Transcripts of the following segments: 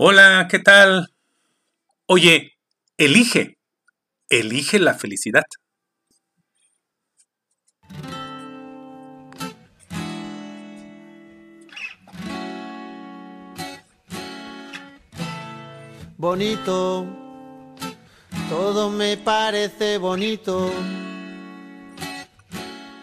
Hola, ¿qué tal? Oye, elige, elige la felicidad. Bonito, todo me parece bonito.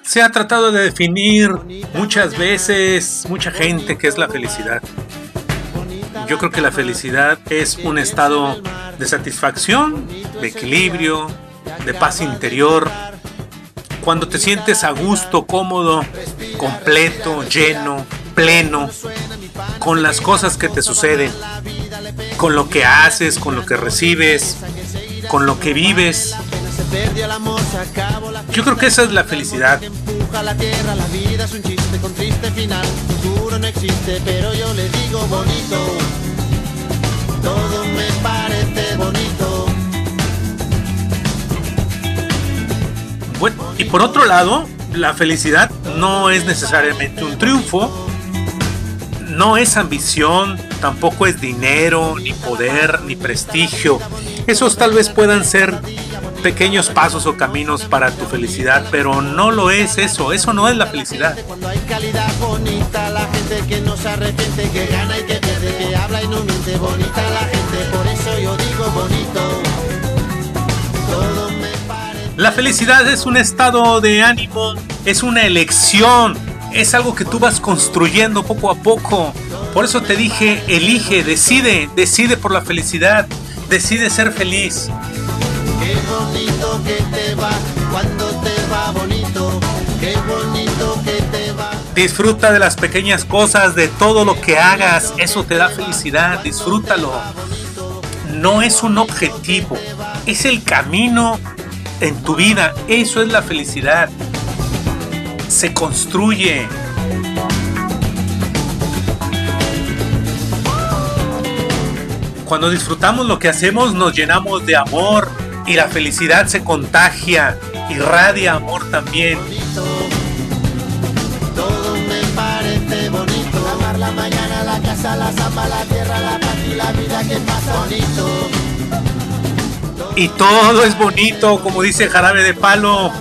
Se ha tratado de definir muchas veces, mucha gente, qué es la felicidad. Yo creo que la felicidad es un estado de satisfacción, de equilibrio, de paz interior. Cuando te sientes a gusto, cómodo, completo, lleno, pleno, con las cosas que te suceden, con lo que haces, con lo que recibes, con lo que vives. Yo creo que esa es la felicidad. la tierra, la vida es un chiste con triste final. Futuro no existe, pero yo le digo bonito. Todo me parece bonito. Bueno, y por otro lado, la felicidad no es necesariamente un triunfo, no es ambición, tampoco es dinero, ni poder, ni prestigio. Esos tal vez puedan ser pequeños pasos o caminos para tu felicidad, pero no lo es eso, eso no es la felicidad. Cuando hay calidad bonita, la gente que no se arrepiente, que gana y que pierde, que habla y no miente, bonita la gente, por eso yo digo bonito. Todo me parece La felicidad es un estado de ánimo, es una elección, es algo que tú vas construyendo poco a poco. Por eso te dije, elige, decide, decide por la felicidad, decide ser feliz. Disfruta de las pequeñas cosas, de todo lo que hagas, eso te da felicidad, disfrútalo. No es un objetivo, es el camino en tu vida, eso es la felicidad. Se construye. Cuando disfrutamos lo que hacemos nos llenamos de amor y la felicidad se contagia, irradia amor también. Todo me parece bonito. Amar la mañana, la casa, la zapa, la tierra, la paz y la vida que pasa bonito. Y todo es bonito, como dice Jarabe de Palo.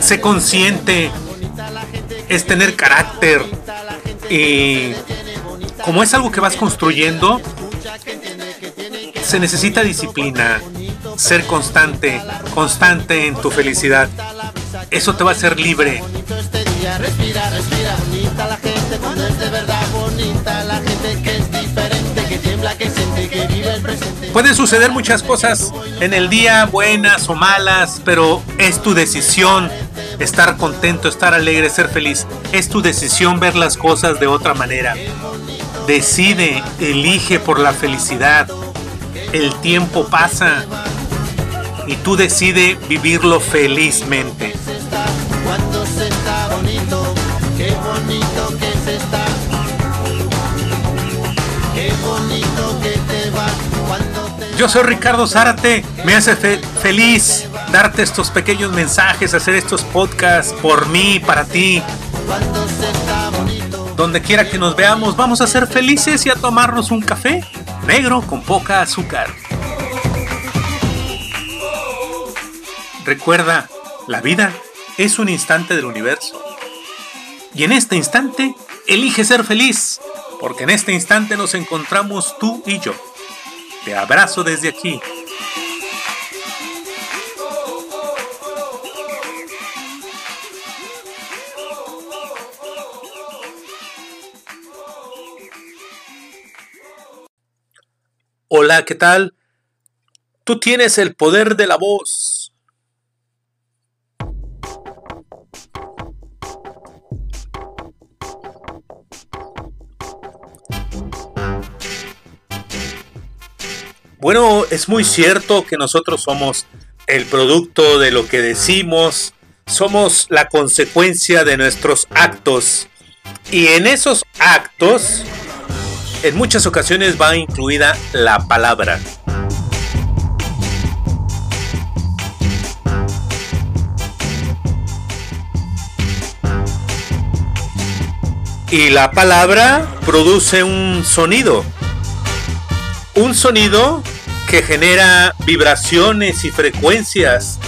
Sé consciente, es tener carácter. Y como es algo que vas construyendo, se necesita disciplina, ser constante, constante en tu felicidad. Eso te va a hacer libre. Respira, respira. Bonita la gente cuando es de verdad bonita. La gente que es diferente, que tiembla, que siente, que vive el presente. Pueden suceder muchas cosas en el día, buenas o malas, pero es tu decisión estar contento, estar alegre, ser feliz. Es tu decisión ver las cosas de otra manera. Decide, elige por la felicidad. El tiempo pasa y tú decide vivirlo felizmente. Yo soy Ricardo Zárate, me hace fe- feliz darte estos pequeños mensajes, hacer estos podcasts por mí, para ti. Donde quiera que nos veamos, vamos a ser felices y a tomarnos un café negro con poca azúcar. Recuerda, la vida es un instante del universo. Y en este instante, elige ser feliz, porque en este instante nos encontramos tú y yo. Te abrazo desde aquí. Hola, ¿qué tal? Tú tienes el poder de la voz. Bueno, es muy cierto que nosotros somos el producto de lo que decimos, somos la consecuencia de nuestros actos. Y en esos actos, en muchas ocasiones va incluida la palabra. Y la palabra produce un sonido. Un sonido que genera vibraciones y frecuencias.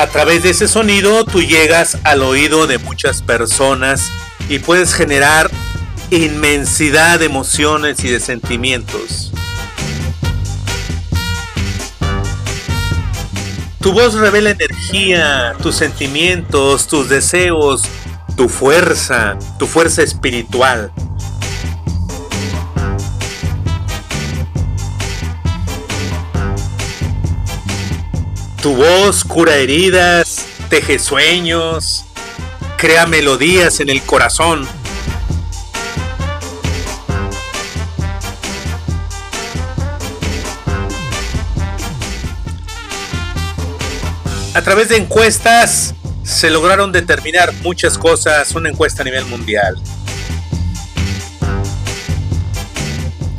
A través de ese sonido tú llegas al oído de muchas personas y puedes generar inmensidad de emociones y de sentimientos. Tu voz revela energía, tus sentimientos, tus deseos, tu fuerza, tu fuerza espiritual. Tu voz cura heridas, teje sueños, crea melodías en el corazón. A través de encuestas se lograron determinar muchas cosas, una encuesta a nivel mundial.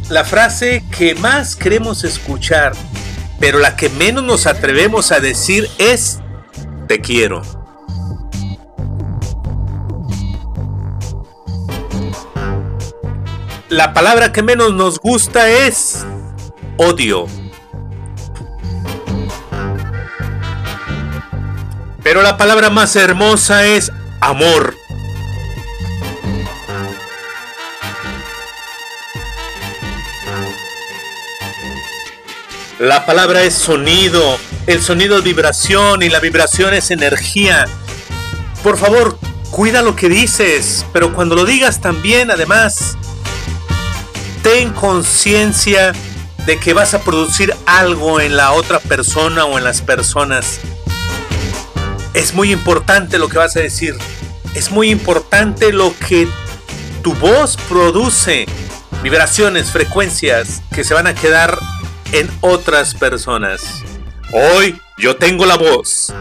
La frase que más queremos escuchar, pero la que menos nos atrevemos a decir es te quiero. La palabra que menos nos gusta es odio. Pero la palabra más hermosa es amor. La palabra es sonido, el sonido es vibración y la vibración es energía. Por favor, cuida lo que dices, pero cuando lo digas también, además, ten conciencia de que vas a producir algo en la otra persona o en las personas. Es muy importante lo que vas a decir. Es muy importante lo que tu voz produce. Vibraciones, frecuencias que se van a quedar en otras personas. Hoy yo tengo la voz.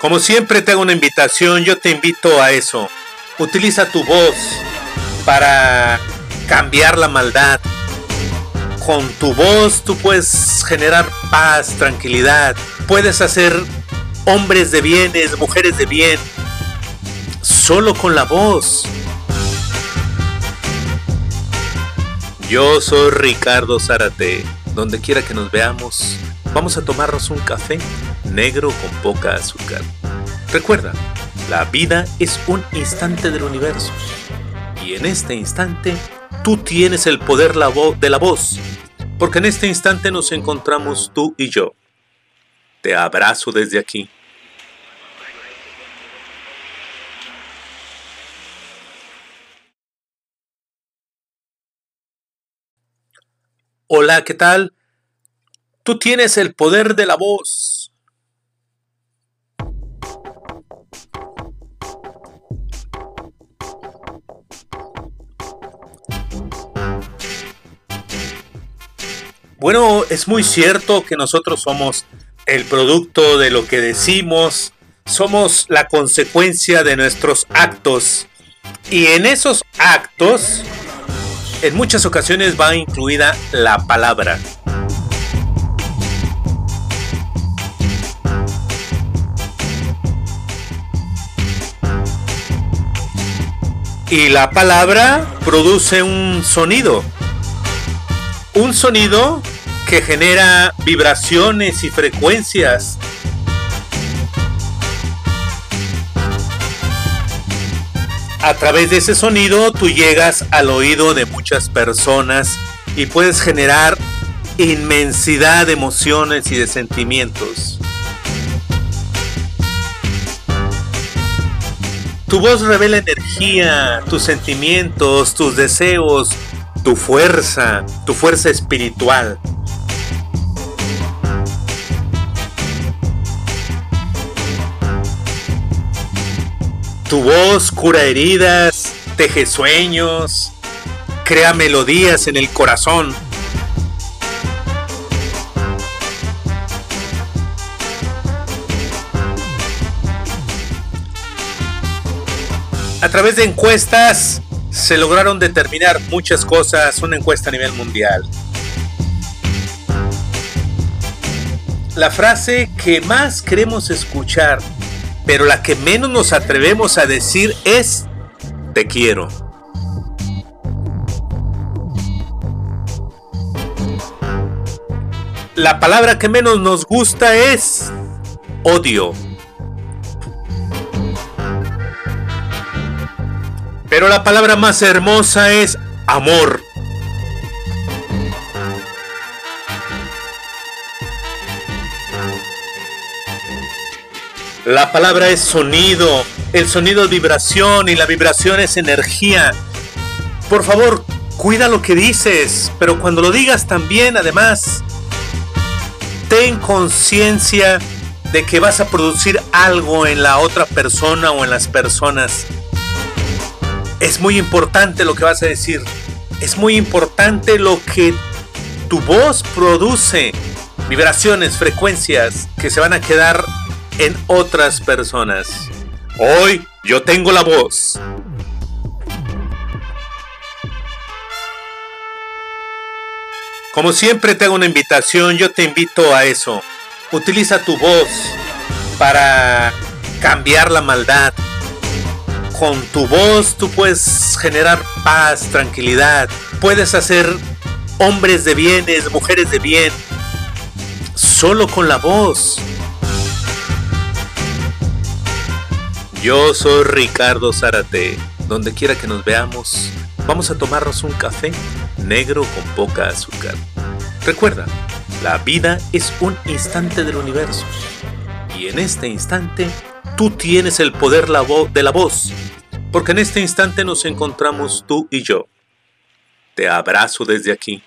Como siempre te hago una invitación, yo te invito a eso. Utiliza tu voz para cambiar la maldad. Con tu voz tú puedes generar paz, tranquilidad. Puedes hacer hombres de bienes, mujeres de bien. Solo con la voz. Yo soy Ricardo Zárate. Donde quiera que nos veamos, vamos a tomarnos un café negro con poca azúcar. Recuerda, la vida es un instante del universo. Y en este instante, tú tienes el poder de la voz. Porque en este instante nos encontramos tú y yo. Te abrazo desde aquí. Hola, ¿qué tal? Tú tienes el poder de la voz. Bueno, es muy cierto que nosotros somos el producto de lo que decimos, somos la consecuencia de nuestros actos y en esos actos en muchas ocasiones va incluida la palabra. Y la palabra produce un sonido. Un sonido que genera vibraciones y frecuencias a través de ese sonido tú llegas al oído de muchas personas y puedes generar inmensidad de emociones y de sentimientos. Tu voz revela energía, tus sentimientos, tus deseos, tu fuerza, tu fuerza espiritual. Tu voz cura heridas, teje sueños, crea melodías en el corazón. A través de encuestas se lograron determinar muchas cosas, una encuesta a nivel mundial. La frase que más queremos escuchar, pero la que menos nos atrevemos a decir es te quiero. La palabra que menos nos gusta es odio. Pero la palabra más hermosa es amor. La palabra es sonido, el sonido es vibración y la vibración es energía. Por favor, cuida lo que dices, pero cuando lo digas también, además, ten conciencia de que vas a producir algo en la otra persona o en las personas. Es muy importante lo que vas a decir. Es muy importante lo que tu voz produce. Vibraciones, frecuencias que se van a quedar en otras personas. Hoy yo tengo la voz. Como siempre te hago una invitación, yo te invito a eso. Utiliza tu voz para cambiar la maldad. Con tu voz tú puedes generar paz, tranquilidad. Puedes hacer hombres de bienes, mujeres de bien. Solo con la voz. Yo soy Ricardo Zárate. Donde quiera que nos veamos, vamos a tomarnos un café negro con poca azúcar. Recuerda, la vida es un instante del universo. Y en este instante, tú tienes el poder de la voz. Porque en este instante nos encontramos tú y yo. Te abrazo desde aquí.